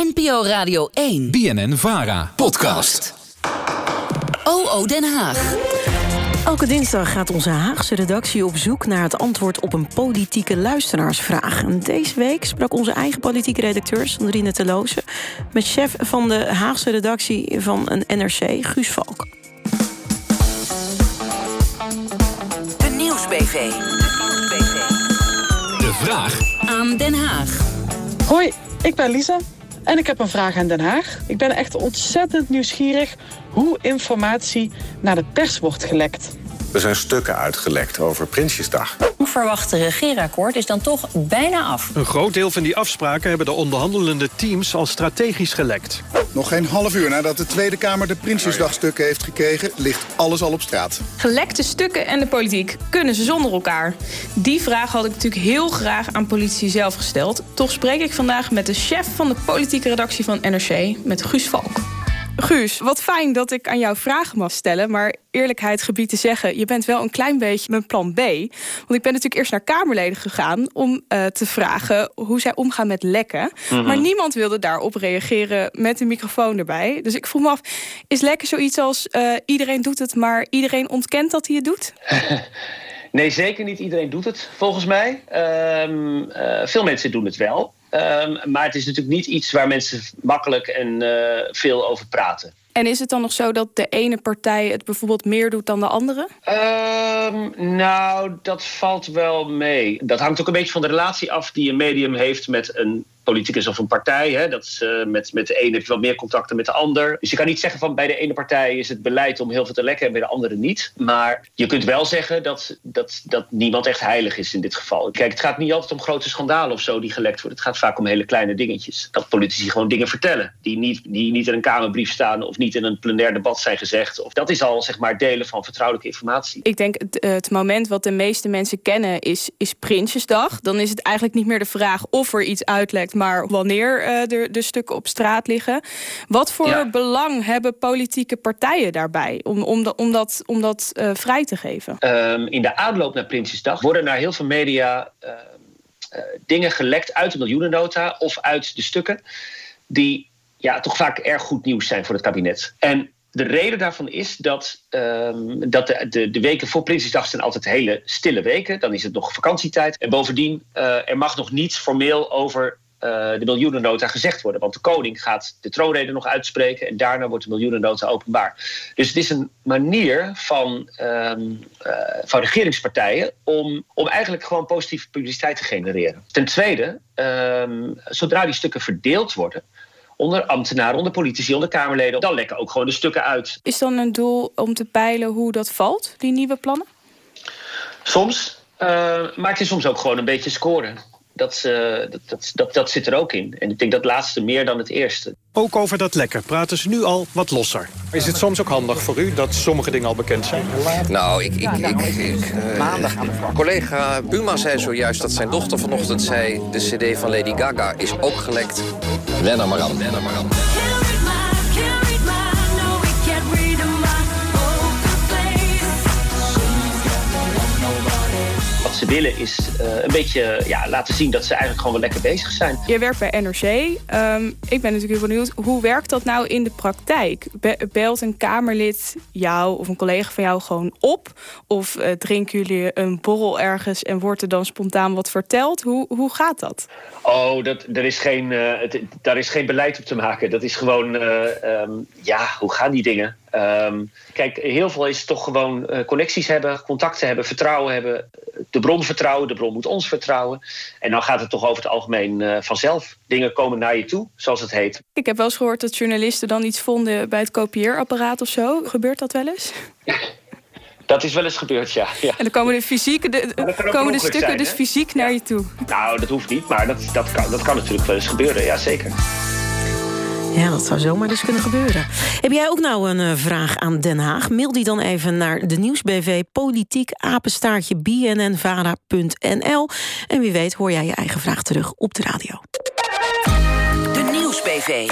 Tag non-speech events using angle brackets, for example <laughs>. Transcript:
NPO Radio 1. BNN Vara. Podcast. OO Den Haag. Elke dinsdag gaat onze Haagse redactie op zoek naar het antwoord op een politieke luisteraarsvraag. En deze week sprak onze eigen politieke redacteur Sandrine Teloze met chef van de Haagse redactie van een NRC, Guus Valk. De Nieuwsbv. De vraag Aan Den Haag. Hoi, ik ben Lisa en ik heb een vraag aan Den Haag. Ik ben echt ontzettend nieuwsgierig hoe informatie naar de pers wordt gelekt. Er zijn stukken uitgelekt over Prinsjesdag. Onverwachte regeerakkoord is dan toch bijna af. Een groot deel van die afspraken hebben de onderhandelende teams al strategisch gelekt. Nog geen half uur nadat de Tweede Kamer de Prinsjesdagstukken heeft gekregen... ligt alles al op straat. Gelekte stukken en de politiek, kunnen ze zonder elkaar? Die vraag had ik natuurlijk heel graag aan politici zelf gesteld. Toch spreek ik vandaag met de chef van de politieke redactie van NRC, met Guus Valk. Guus, wat fijn dat ik aan jou vragen mag stellen. Maar eerlijkheid gebied te zeggen, je bent wel een klein beetje mijn plan B. Want ik ben natuurlijk eerst naar Kamerleden gegaan om eh, te vragen hoe zij omgaan met lekken. Maar niemand wilde daarop reageren met een microfoon erbij. Dus ik vroeg me af, is lekken zoiets als eh, iedereen doet het, maar iedereen ontkent dat hij het doet? <laughs> Nee, zeker niet iedereen doet het, volgens mij. Ehm, eh, veel mensen doen het wel. Ehm, maar het is natuurlijk niet iets waar mensen makkelijk en eh, veel over praten. En is het dan nog zo dat de ene partij het bijvoorbeeld meer doet dan de andere? Ehm, nou, dat valt wel mee. Dat hangt ook een beetje van de relatie af die een medium heeft met een politicus of een partij. Hè. Dat is, eh, met, met de ene heb je wat meer contacten met de ander. Dus je kan niet zeggen van bij de ene partij is het beleid om heel veel te lekken en bij de andere niet. Maar je kunt wel zeggen dat, dat, dat niemand echt heilig is in dit geval. Kijk, het gaat niet altijd om grote schandalen of zo die gelekt worden. Het gaat vaak om hele kleine dingetjes. Dat politici gewoon dingen vertellen die niet, die niet in een Kamerbrief staan of niet in een plenair debat zijn gezegd. Of dat is al zeg maar delen van vertrouwelijke informatie. Ik denk het, eh, het moment wat de meeste mensen kennen is, is Prinsjesdag. Dan is het eigenlijk niet meer de vraag of er iets uitlekt, maar wanneer eh, de, de stukken op straat liggen. Wat voor Ja. belang hebben politieke partijen daarbij om, om, dat- om dat, om dat eh, vrij te geven? Ehm, in de aanloop naar Prinsjesdag worden naar heel veel media eh, dingen gelekt uit de miljoenennota of uit de stukken die ja, toch vaak erg goed nieuws zijn voor het kabinet. En de reden daarvan is dat, ehm, dat de, de, de weken voor Prinsjesdag zijn altijd hele stille weken. Dan is het nog vakantietijd. En bovendien, er mag nog niets formeel over eh, de miljoenennota gezegd worden. Want de koning gaat de troonrede nog uitspreken en daarna wordt de miljoenennota openbaar. Dus het is een manier van, eh, van regeringspartijen om, om eigenlijk gewoon positieve publiciteit te genereren. Ten tweede, ehm, zodra die stukken verdeeld worden onder ambtenaren, onder politici, onder Kamerleden, dan lekken ook gewoon de stukken uit. Is dan een doel om te peilen hoe dat valt, die nieuwe plannen? Soms, eh, maar het is soms ook gewoon een beetje scoren. Dat, dat, dat, dat, dat zit er ook in. En ik denk dat laatste meer dan het eerste. Ook over dat lekken praten ze nu al wat losser. Is het soms ook handig voor u dat sommige dingen al bekend zijn? Nou, ik, ik, ik, ik eh, collega Buma zei zojuist dat zijn dochter vanochtend zei... de cd van Lady Gaga is ook gelekt. Wen er maar aan, wen er maar aan. Willen is eh, een beetje ja, laten zien dat ze eigenlijk gewoon wel lekker bezig zijn. Je werkt bij NRC. Ehm, ik ben natuurlijk heel benieuwd, hoe werkt dat nou in de praktijk? Be- belt een Kamerlid jou of een collega van jou gewoon op? Of eh, drinken jullie een borrel ergens en wordt er dan spontaan wat verteld? Hoe, hoe gaat dat? Oh, dat, er is geen, eh, het, daar is geen beleid op te maken. Dat is gewoon, eh, ehm, ja, hoe gaan die dingen? Ehm, kijk, heel veel is toch gewoon eh, connecties hebben, contacten hebben, vertrouwen hebben. De bron vertrouwen, de bron moet ons vertrouwen. En dan gaat het toch over het algemeen eh, vanzelf. Dingen komen naar je toe, zoals het heet. Ik heb wel eens gehoord dat journalisten dan iets vonden bij het kopieerapparaat of zo. Gebeurt dat wel eens? <laughs> Dat is wel eens gebeurd, ja. ja. En dan komen de, fysieke, de, komen de stukken zijn, dus fysiek naar je toe. Nou, dat hoeft niet, maar dat, dat, kan, dat kan natuurlijk wel eens gebeuren, ja zeker. Ja, dat zou zomaar dus kunnen gebeuren. Heb jij ook nou een eh, vraag aan Den Haag? Mail die dan even naar de Nieuwsbv politiek apenstaartje bnnvara.nl. En wie weet hoor jij je eigen vraag terug op de radio. De Nieuwsbv.